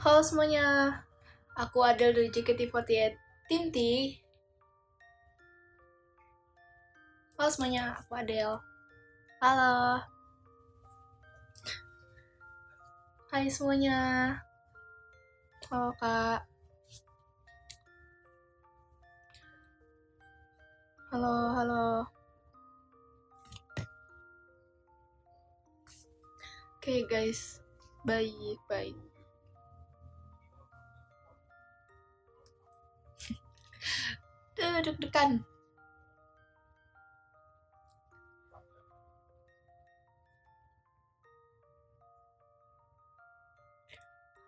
Halo semuanya, aku Adel dari JKT48 Tim T. Halo semuanya, aku Adel. Halo. Hai semuanya. Halo kak. Halo, halo. Oke okay, guys, baik, deg-degan.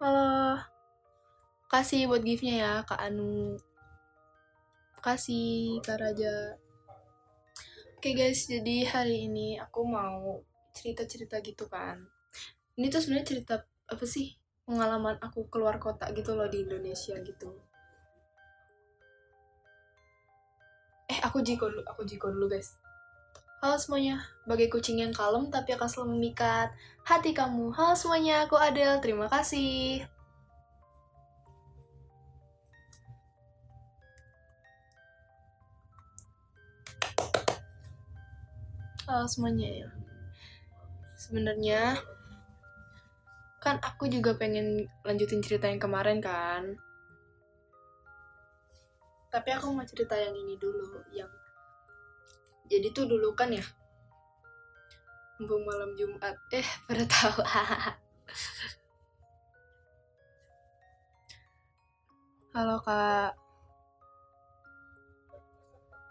Halo. Kasih buat giftnya ya kak Anu. Kasih kak Raja. Oke okay guys jadi hari ini aku mau cerita-cerita gitu kan. Ini tuh sebenarnya cerita apa sih? Pengalaman aku keluar kota gitu loh di Indonesia gitu aku Jiko dulu, aku Jiko dulu guys. Halo semuanya, bagai kucing yang kalem tapi akan selalu memikat hati kamu. Halo semuanya, aku Adel, terima kasih. Halo semuanya ya. Sebenarnya kan aku juga pengen lanjutin cerita yang kemarin kan tapi aku mau cerita yang ini dulu yang jadi tuh dulu kan ya mumpung malam Jumat eh pada tahu. Halo kak.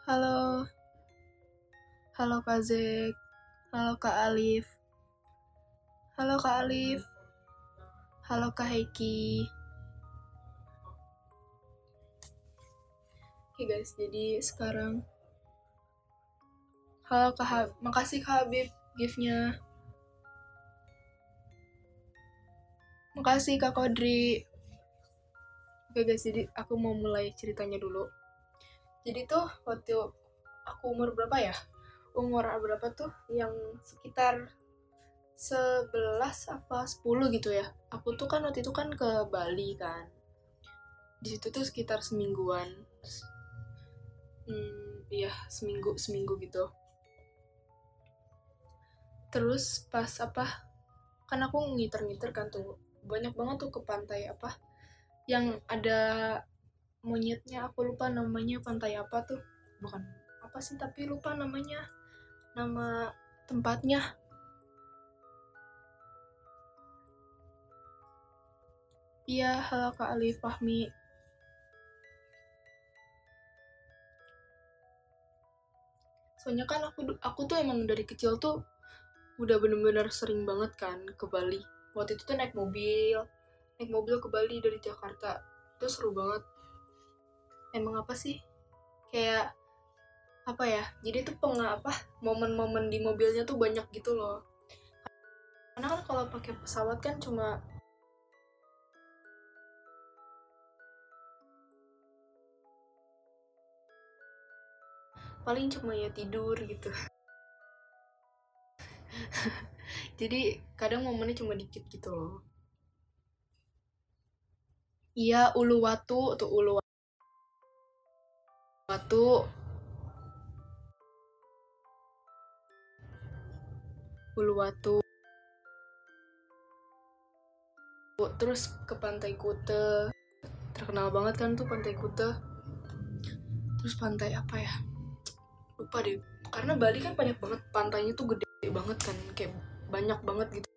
Halo. Halo kak Zek halo kak Alif. Halo kak Alif. Halo kak Heiki Oke guys, jadi sekarang Halo Kak Habib, makasih Kak Habib giftnya. Makasih Kak Kodri. Oke guys, jadi aku mau mulai ceritanya dulu. Jadi tuh waktu aku umur berapa ya? Umur berapa tuh? Yang sekitar 11 apa 10 gitu ya. Aku tuh kan waktu itu kan ke Bali kan. Di situ tuh sekitar semingguan hmm, iya seminggu seminggu gitu. Terus pas apa kan aku ngiter-ngiter kan tuh banyak banget tuh ke pantai apa yang ada monyetnya aku lupa namanya pantai apa tuh. Bukan apa sih tapi lupa namanya nama tempatnya. Iya halo kak Alif Fahmi soalnya kan aku aku tuh emang dari kecil tuh udah bener-bener sering banget kan ke Bali. Waktu itu tuh naik mobil naik mobil ke Bali dari Jakarta. Itu seru banget. Emang apa sih? Kayak apa ya? Jadi tuh pengapa momen-momen di mobilnya tuh banyak gitu loh. Karena kan kalau pakai pesawat kan cuma paling cuma ya tidur gitu. Jadi kadang momennya cuma dikit gitu loh. Iya Uluwatu tuh Uluwatu Uluwatu terus ke Pantai Kute. Terkenal banget kan tuh Pantai Kute? Terus pantai apa ya lupa deh. Karena Bali kan banyak banget pantainya tuh gede banget kan. Kayak banyak banget gitu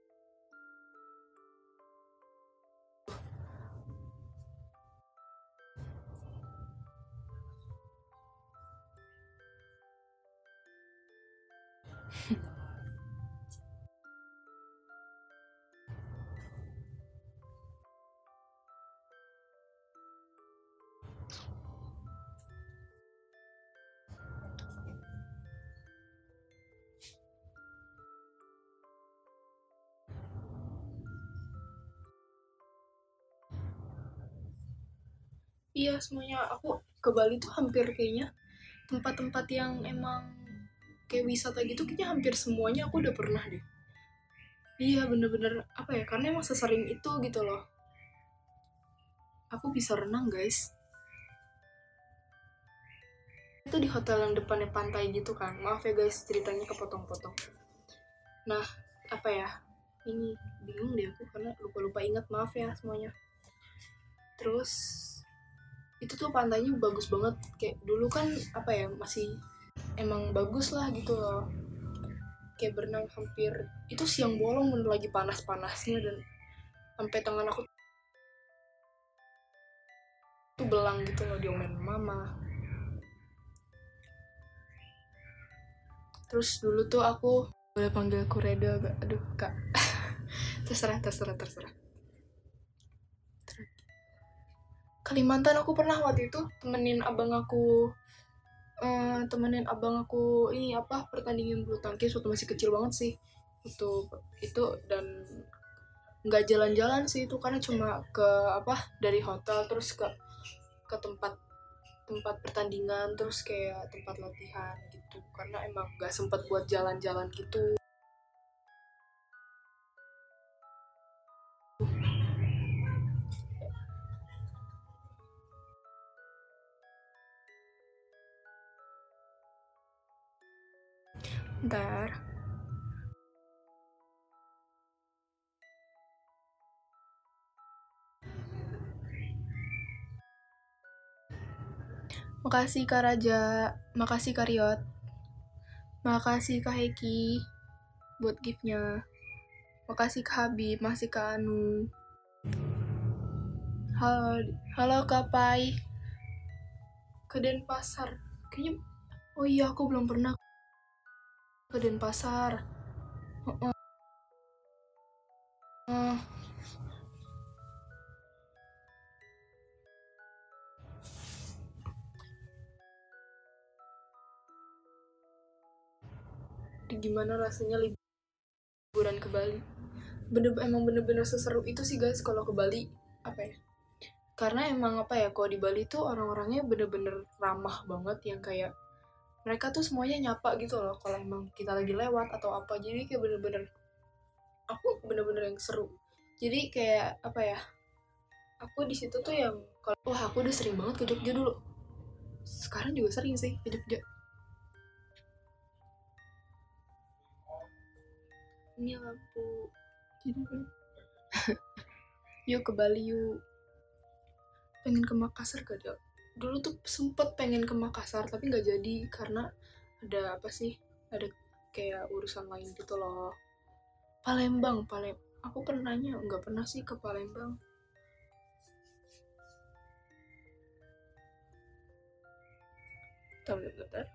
iya semuanya. Aku ke Bali tuh hampir kayaknya tempat-tempat yang emang kayak wisata gitu kayaknya hampir semuanya aku udah pernah deh. Iya bener-bener apa ya karena emang sesering itu gitu loh. Aku bisa renang guys. Itu di hotel yang depannya pantai gitu kan. Maaf ya guys ceritanya kepotong-potong. Nah apa ya ini bingung deh aku karena lupa-lupa ingat. Maaf ya semuanya. Terus itu tuh pantainya bagus banget. Kayak dulu kan apa ya masih emang bagus lah gitu loh. Kayak berenang hampir itu siang bolong bener lagi panas-panasnya dan sampai tangan aku tuh belang gitu loh diomelin mama. Terus dulu tuh aku boleh panggil aku Reda gak? aduh kak. Terserah terserah terserah Kalimantan aku pernah waktu itu temenin abang aku uh, temenin abang aku ini apa pertandingan bulu tangkis waktu masih kecil banget sih. Itu itu dan nggak jalan-jalan sih itu karena cuma ke apa dari hotel terus ke ke tempat tempat pertandingan terus kayak tempat latihan gitu. Karena emang gak sempet buat jalan-jalan gitu Ntar Makasih Kak Raja, makasih Kak Riot, makasih Kak Heki buat giftnya, makasih Kak Habib, masih Kak Anu. Halo, halo Kak Pai, ke Denpasar. Kayaknya, oh iya aku belum pernah ke Denpasar. Uh -uh. Gimana rasanya liburan ke Bali bener emang bener-bener seseru itu sih guys kalau ke Bali apa ya karena emang apa ya kalau di Bali tuh orang-orangnya bener-bener ramah banget yang kayak mereka tuh semuanya nyapa gitu loh kalau emang kita lagi lewat atau apa. Jadi kayak bener-bener aku bener-bener yang seru. Jadi kayak apa ya aku di situ tuh yang kalau wah aku udah sering banget ke Jogja dulu. Sekarang juga sering sih ke Jogja. Ini lampu. Yuk ke Bali yuk. Pengen ke Makassar gak ada dulu tuh sempet pengen ke Makassar tapi nggak jadi karena ada apa sih ada kayak urusan lain gitu loh Palembang Palem aku pernahnya nggak pernah sih ke Palembang Bentar, bentar.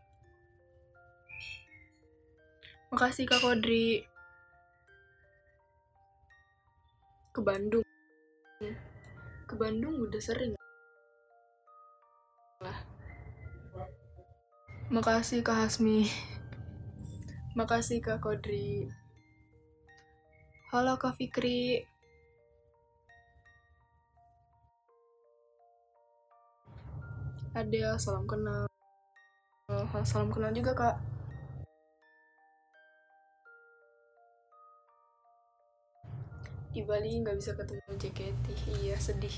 Makasih Kak Kodri. ke Bandung ke Bandung udah sering makasih Kak Hasmi. Makasih Kak Kodri. Halo Kak Fikri. Ada salam kenal. Salam kenal juga kak. Di Bali nggak bisa ketemu JKT iya sedih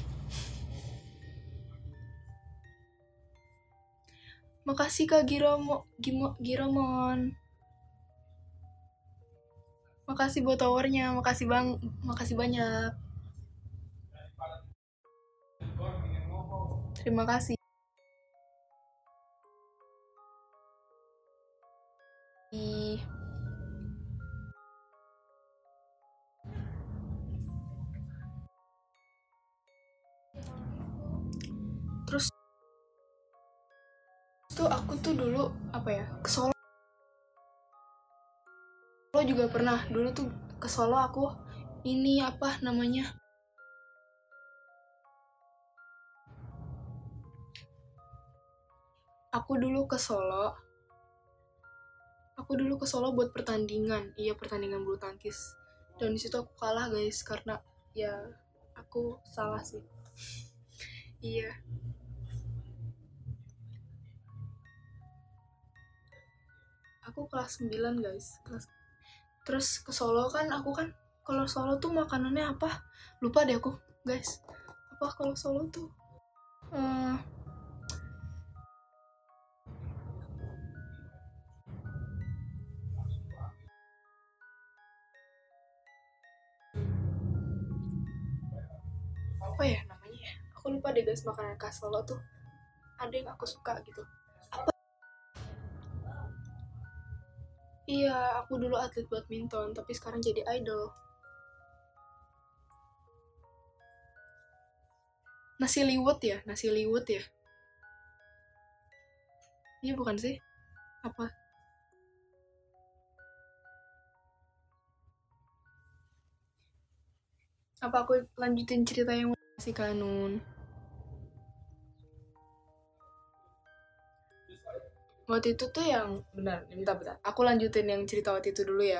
makasih kak Giromo Gimo, Giromon. Makasih buat towernya makasih bang makasih banyak. Terima kasih tuh dulu apa ya ke Solo. Solo juga pernah dulu tuh ke Solo aku ini apa namanya? Aku dulu ke Solo. Aku dulu ke Solo buat pertandingan. Iya pertandingan bulu tangkis. Dan di situ aku kalah guys karena ya aku salah sih. Iya aku kelas 9 guys. Kelas terus ke Solo kan aku kan kalau Solo tuh makanannya apa? Lupa deh aku guys. Apa kalau solo tuh? Uh, apa ya namanya ya? Aku lupa deh guys makanan khas Solo tuh. Ada yang aku suka gitu iya aku dulu atlet badminton tapi sekarang jadi idol. Nasi liwet ya? Nasi liwet ya? Iya bukan sih? Apa? Apa aku lanjutin cerita yang si kanun waktu itu tuh yang benar bentar bentar. Aku lanjutin yang cerita waktu itu dulu ya.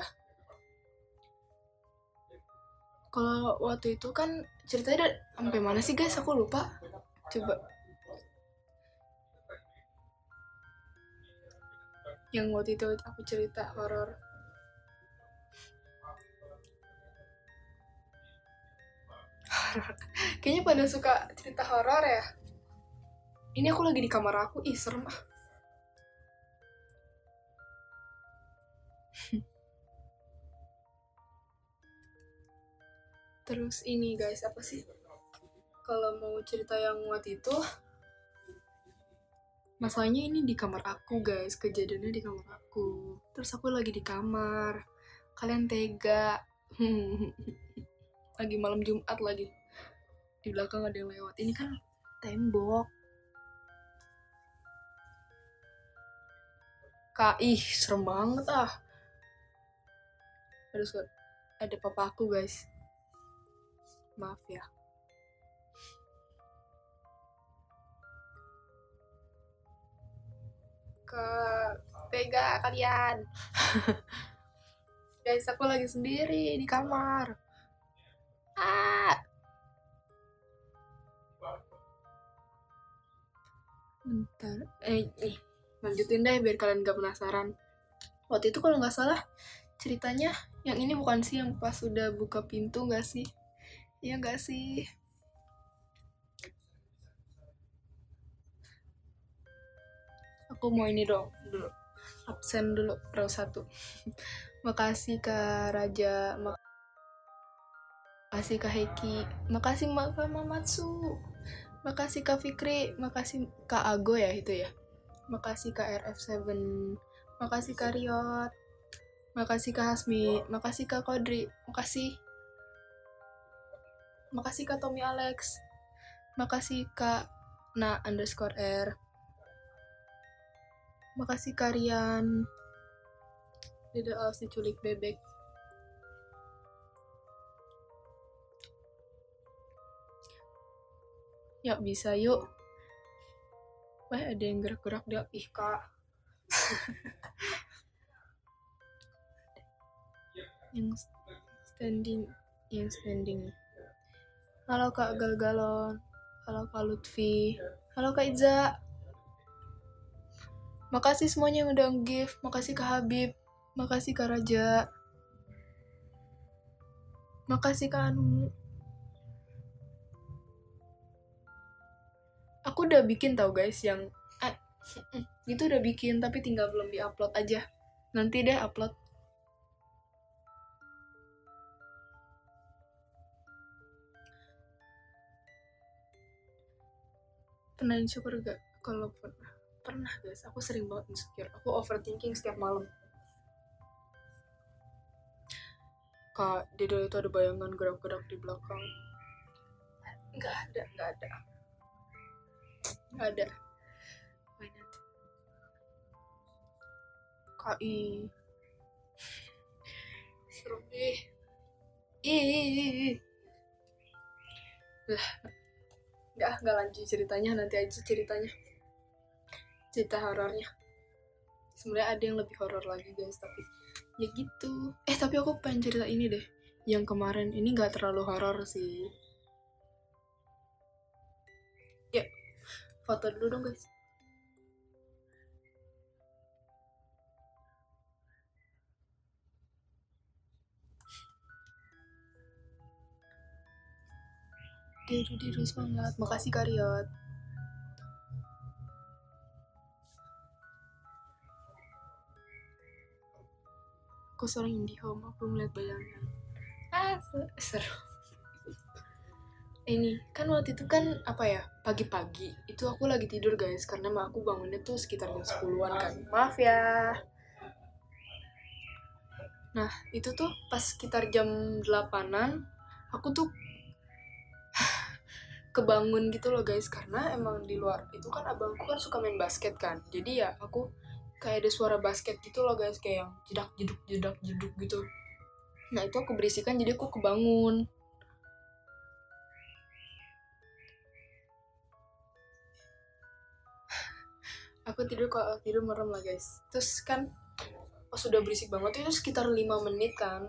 Kalau waktu itu kan ceritanya sampai mana sih guys? Aku lupa. Coba. Yang waktu itu aku cerita horor. Kayaknya pada suka cerita horor ya. Ini aku lagi di kamar aku. Ih serem ah terus ini guys apa sih? Kalau mau cerita yang waktu itu masalahnya ini di kamar aku guys. Kejadiannya di kamar aku. Terus aku lagi di kamar. Kalian tega. Lagi malam Jumat lagi. Di belakang ada yang lewat. Ini kan tembok. Kak ih serem banget ah. Harus ada papaku guys maaf ya. Ke tega kalian. Guys aku lagi sendiri di kamar. Ah. Bentar. Eh, eh lanjutin deh biar kalian gak penasaran. Waktu itu kalau nggak salah ceritanya yang ini bukan sih yang pas udah buka pintu nggak sih Iya gak sih? Aku mau ini dong dulu. Absen dulu row satu. Makasih Kak Raja. Makasih Kak Heki. Makasih Kak Mamatsu. Makasih Kak Fikri. Makasih Kak Ago ya itu ya. Makasih Kak RF7. Makasih Kak Riot. Makasih Kak Hasmi. Makasih Kak Kodri. Makasih. Makasih Kak Tommy Alex. Makasih Kak Na underscore R. Makasih Karian. Tidak harus diculik bebek. Yuk bisa yuk. Wah ada yang gerak-gerak dia. Ih kak. yang standing, yang standing. Halo Kak Galgalon. Halo Kak Lutfi. Halo Kak Iza. Makasih semuanya yang udah gift. Makasih Kak Habib. Makasih Kak Raja. Makasih Kak Anu. Aku udah bikin tau guys yang ah, itu udah bikin tapi tinggal belum diupload aja. Nanti deh upload. Pernah insecure gak? Kalau pernah, pernah guys. Aku sering banget insecure. Aku overthinking setiap malam. Kak, di dalam itu ada bayangan gerak-gerak di belakang. Gak ada, gak ada. Gak ada. Why not? Serem ih. Ih, ih, ih. Lah, nggak nggak lanjut ceritanya nanti aja ceritanya. Cerita horornya. Sebenarnya ada yang lebih horor lagi guys tapi ya gitu. Eh tapi aku pengen cerita ini deh. Yang kemarin ini nggak terlalu horor sih. Ya foto dulu dong guys Diru diru semangat. Makasih Karyot. Aku seorang indie home, aku melihat bayangan. Ah, se- seru. Ini kan waktu itu kan apa ya pagi-pagi itu aku lagi tidur guys karena emang aku bangunnya tuh sekitar jam 10-an kan maaf ya Nah, itu tuh pas sekitar jam 8-an, aku tuh kebangun gitu loh guys, karena emang di luar itu kan abangku kan suka main basket kan. Jadi ya aku kayak ada suara basket gitu loh guys, kayak yang jedak jeduk jedak jeduk gitu. Nah, itu aku berisikan jadi aku kebangun. Aku tidur kok tidur merem lah guys. Terus kan pas udah berisik banget itu sekitar 5 menit kan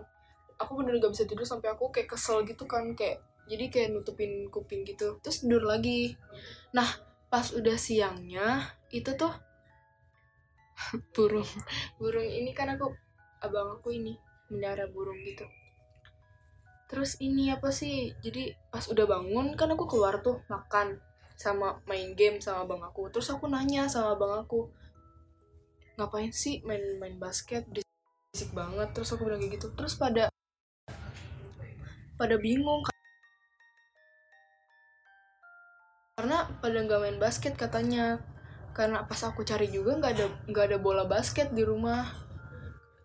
aku bener gak bisa tidur sampai aku kayak kesel gitu kan kayak jadi kayak nutupin kuping gitu. Terus tidur lagi. Nah pas udah siangnya itu tuh burung. Burung ini kan aku abang aku ini melihara burung gitu. Terus ini apa sih? Jadi pas udah bangun kan aku keluar tuh makan sama main game sama abang aku. Terus aku nanya sama abang aku ngapain sih main main basket? Berisik banget. Terus aku bilang kayak gitu. Terus pada pada bingung pada nggak main basket katanya. Karena pas aku cari juga nggak ada nggak ada bola basket di rumah.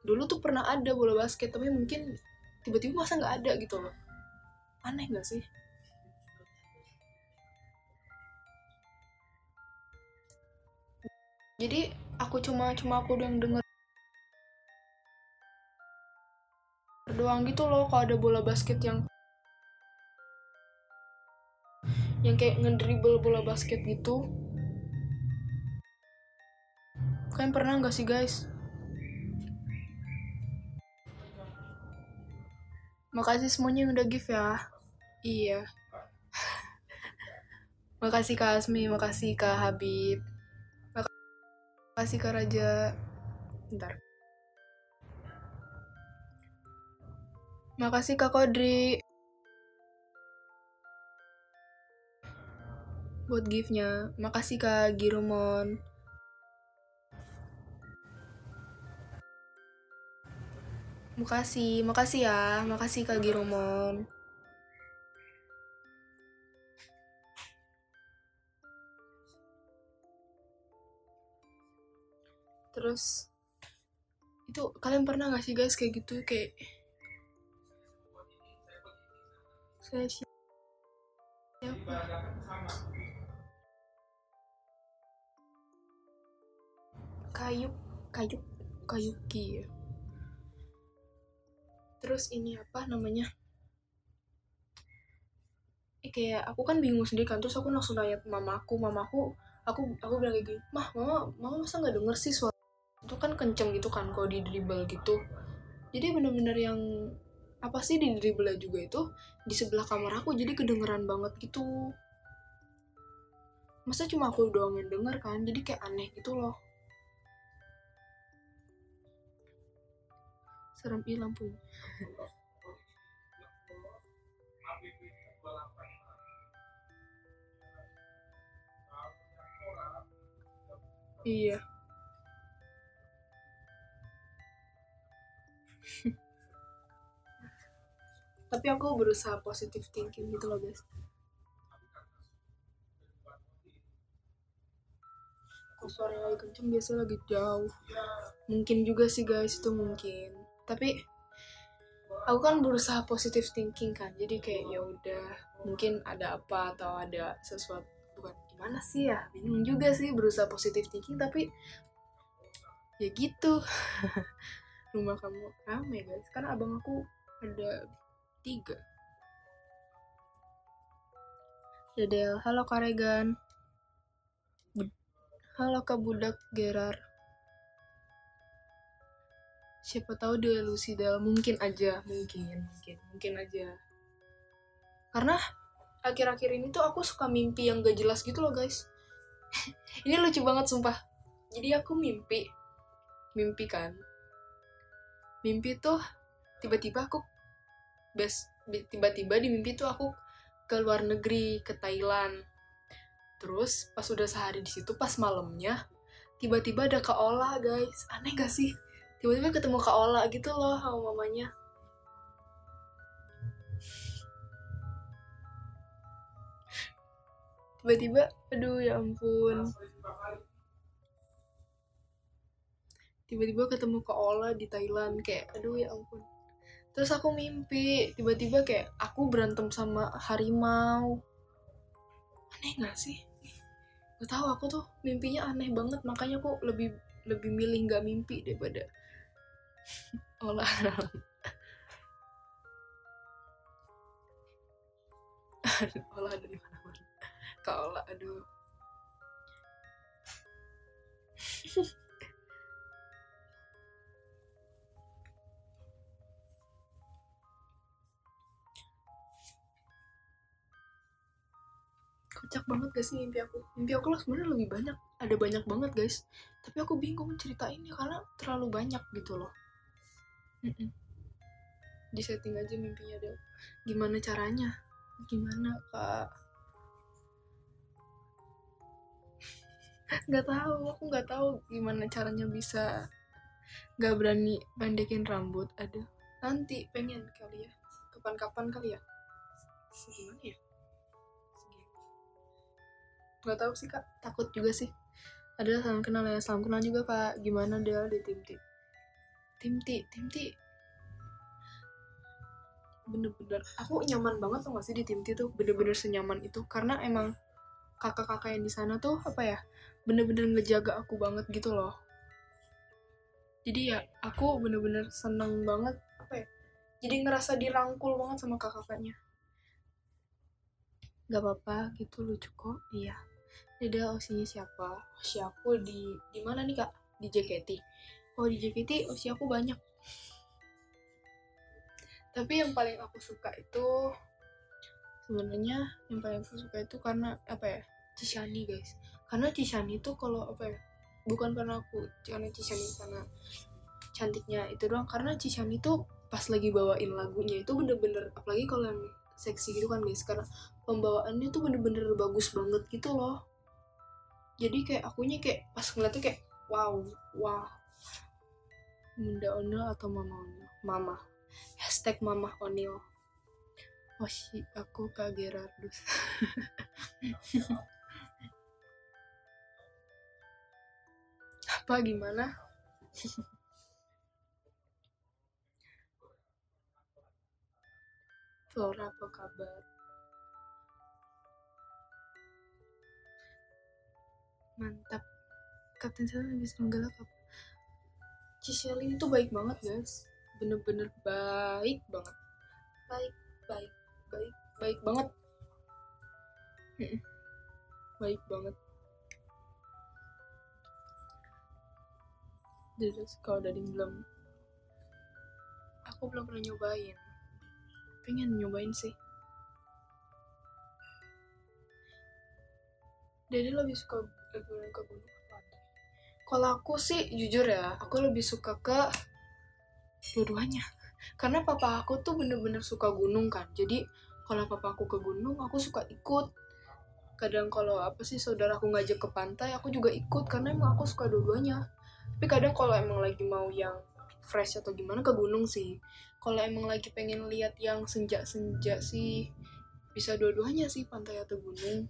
Dulu tuh pernah ada bola basket tapi mungkin tiba-tiba masa nggak ada gitu loh. Aneh nggak sih? Jadi aku cuma cuma aku yang denger doang gitu loh kalau ada bola basket yang yang kayak ngedribble bola basket gitu. Kalian pernah nggak sih guys? Makasih semuanya yang udah give ya. Iya. Makasih kak Asmi makasih kak Habib. Makasih kak Raja. Bentar. Makasih kak Kodri buat gift-nya. Makasih kak Girumon. Makasih makasih ya. Makasih kak Girumon. Terus itu kalian pernah gak sih guys kayak gitu? Kayak saya siapa kayu kayu kayuki ya. Terus ini apa namanya? Eh, kayak aku kan bingung sendiri kan terus aku langsung nanya ke mamaku mamaku aku aku bilang kayak gini mah mama mama masa nggak denger sih suara itu kan kenceng gitu kan kalau di dribble gitu. Jadi bener-bener yang apa sih di dribble juga itu di sebelah kamar aku jadi kedengeran banget gitu. Masa cuma aku doang yang denger kan jadi kayak aneh gitu loh serem ih lampunya iya. Tapi aku berusaha positive thinking gitu loh guys. Kalau suaranya lagi kenceng? Biasanya lagi jauh. Mungkin juga sih guys itu mungkin tapi aku kan berusaha positive thinking kan. Jadi kayak ya udah mungkin ada apa atau ada sesuatu bukan gimana sih ya bingung juga sih berusaha positive thinking tapi ya gitu. Rumah kamu rame guys. Karena abang aku ada tiga. Dedel halo Karegan halo Kak Budak Gerar siapa tahu dia Lucidel mungkin aja mungkin mungkin mungkin aja. Karena akhir-akhir ini tuh aku suka mimpi yang gak jelas gitu loh guys. Ini lucu banget sumpah. Jadi aku mimpi mimpi kan. Mimpi tuh tiba-tiba aku bes tiba-tiba di mimpi tuh aku ke luar negeri ke Thailand. Terus pas udah sehari di situ pas malamnya tiba-tiba ada Kak Ola guys. Aneh gak sih tiba-tiba ketemu Kak Ola gitu loh sama mamanya. Tiba-tiba aduh ya ampun. Tiba-tiba ketemu Kak Ola di Thailand kayak aduh ya ampun. Terus aku mimpi tiba-tiba kayak aku berantem sama harimau. Aneh gak sih? Gak tahu aku tuh mimpinya aneh banget makanya aku lebih lebih milih nggak mimpi daripada olah. Olah dari mana mana kau olah aduh. Kocak banget gak sih mimpi aku? Mimpi aku lah sebenarnya lebih banyak. Ada banyak banget guys. Tapi aku bingung ceritainnya karena terlalu banyak gitu loh Mm-mm. di setting aja mimpinya deh gimana caranya? Gimana kak? Nggak tahu aku nggak tahu gimana caranya bisa nggak berani pendekin rambut. Ada nanti pengen kali ya. Kapan-kapan kali ya. Segimana ya? Nggak tahu sih kak. Takut juga sih. Ada salam kenal ya. Salam kenal juga kak. Gimana Del di tim tim T tim T. Bener-bener aku nyaman banget tuh gak sih di tim T tuh bener-bener senyaman itu. Karena emang kakak-kakak yang di sana tuh apa ya bener-bener ngejaga aku banget gitu loh. Jadi ya aku bener-bener seneng banget apa ya jadi ngerasa dirangkul banget sama kakak-kakaknya. Gak apa-apa gitu lucu kok iya. Deda osinya siapa? Osi aku di di mana nih kak? Di JKT oh di JKT osi aku banyak. Tapi yang paling aku suka itu sebenarnya yang paling aku suka itu karena apa ya Cishani guys. Karena Cishani itu kalau apa ya bukan karena aku karena Cishani karena cantiknya itu doang. Karena Cishani itu pas lagi bawain lagunya itu bener-bener apalagi kalau yang seksi gitu kan guys. Karena pembawaannya tuh bener-bener bagus banget gitu loh. Jadi kayak akunya kayak pas ngeliatnya kayak wow wow Bunda Onil atau Mama Onil? Mama. Hashtag Mama Onil. Oh si aku Kak Gerardus. Apa gimana? Flora apa kabar? Mantap. Kapten Sel habis menggalak apa Cishelin itu baik banget guys. Bener-bener baik banget. Baik baik baik. Baik banget. Baik banget. Terus kalau dari belum aku belum pernah nyobain. Pengen nyobain sih. Dede lebih suka lebih ke gunung? Kalau aku sih jujur ya, aku lebih suka ke dua-duanya. Karena papa aku tuh bener-bener suka gunung kan. Jadi kalau papa aku ke gunung, aku suka ikut. Kadang kalau apa sih saudara aku ngajak ke pantai, aku juga ikut karena emang aku suka dua-duanya. Tapi kadang kalau emang lagi mau yang fresh atau gimana ke gunung sih. Kalau emang lagi pengen lihat yang senja-senja sih bisa dua-duanya sih pantai atau gunung.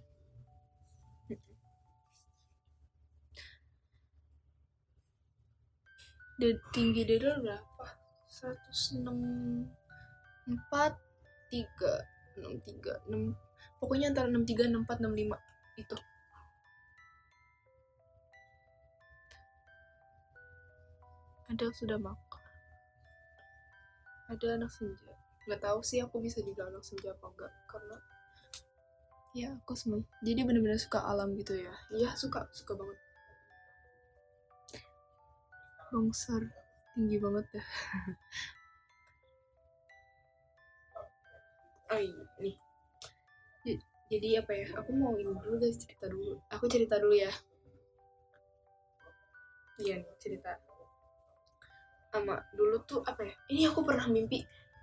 Dan tinggi Dede berapa? 164 3 63 6 pokoknya antara 63 64 65 itu. Ada sudah makan? Ada anak senja? Nggak tahu sih aku bisa dibilang anak senja apa enggak karena ya aku semua. Jadi bener-bener suka alam gitu ya. Iya suka suka banget longsor. Tinggi banget dah oh iya nih. J- jadi apa ya? Aku mau ini dulu guys cerita dulu. Aku cerita dulu ya. Iya nih, cerita. Sama dulu tuh apa ya? Ini aku pernah mimpi.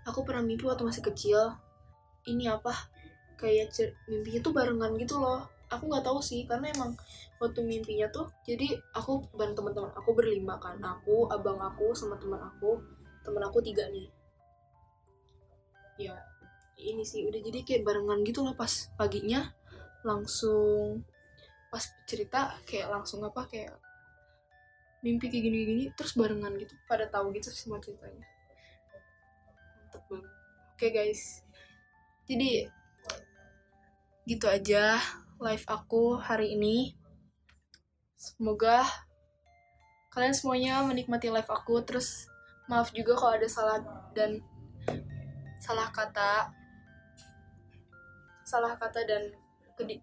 Aku pernah mimpi waktu masih kecil. Ini apa? Kayak mimpinya tuh barengan gitu loh aku nggak tahu sih karena emang waktu mimpinya tuh jadi aku bareng teman-teman aku berlima kan. Aku abang aku sama teman aku. Teman aku tiga nih. Ya ini sih udah jadi kayak barengan gitu loh pas paginya. Langsung pas cerita kayak langsung apa kayak mimpi kayak gini-gini terus barengan gitu. Pada tahu gitu semua ceritanya. Mantep banget. Oke guys. Jadi gitu aja live aku hari ini. Semoga kalian semuanya menikmati live aku. Terus maaf juga kalau ada salah dan salah kata. Salah kata dan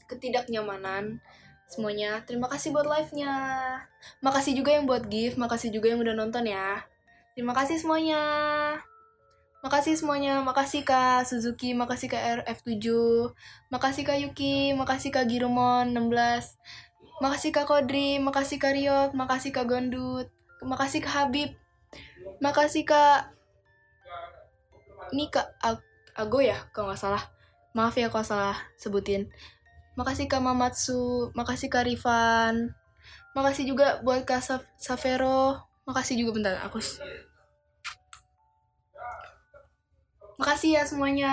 ketidaknyamanan. Semuanya terima kasih buat live-nya makasih juga yang buat gift. Makasih juga yang udah nonton ya. Terima kasih semuanya makasih semuanya. Makasih kak Suzuki makasih kak RF7 makasih kak Yuki makasih kak Girumon 16 makasih kak Kodri makasih kak Riot makasih kak Gondut. Makasih kak Habib. Makasih kak ini Ag- Ago ya kalau nggak salah. Maaf ya kalau salah sebutin. Makasih kak Mamatsu makasih kak Rifan. Makasih juga buat kak Savero makasih juga bentar aku makasih ya semuanya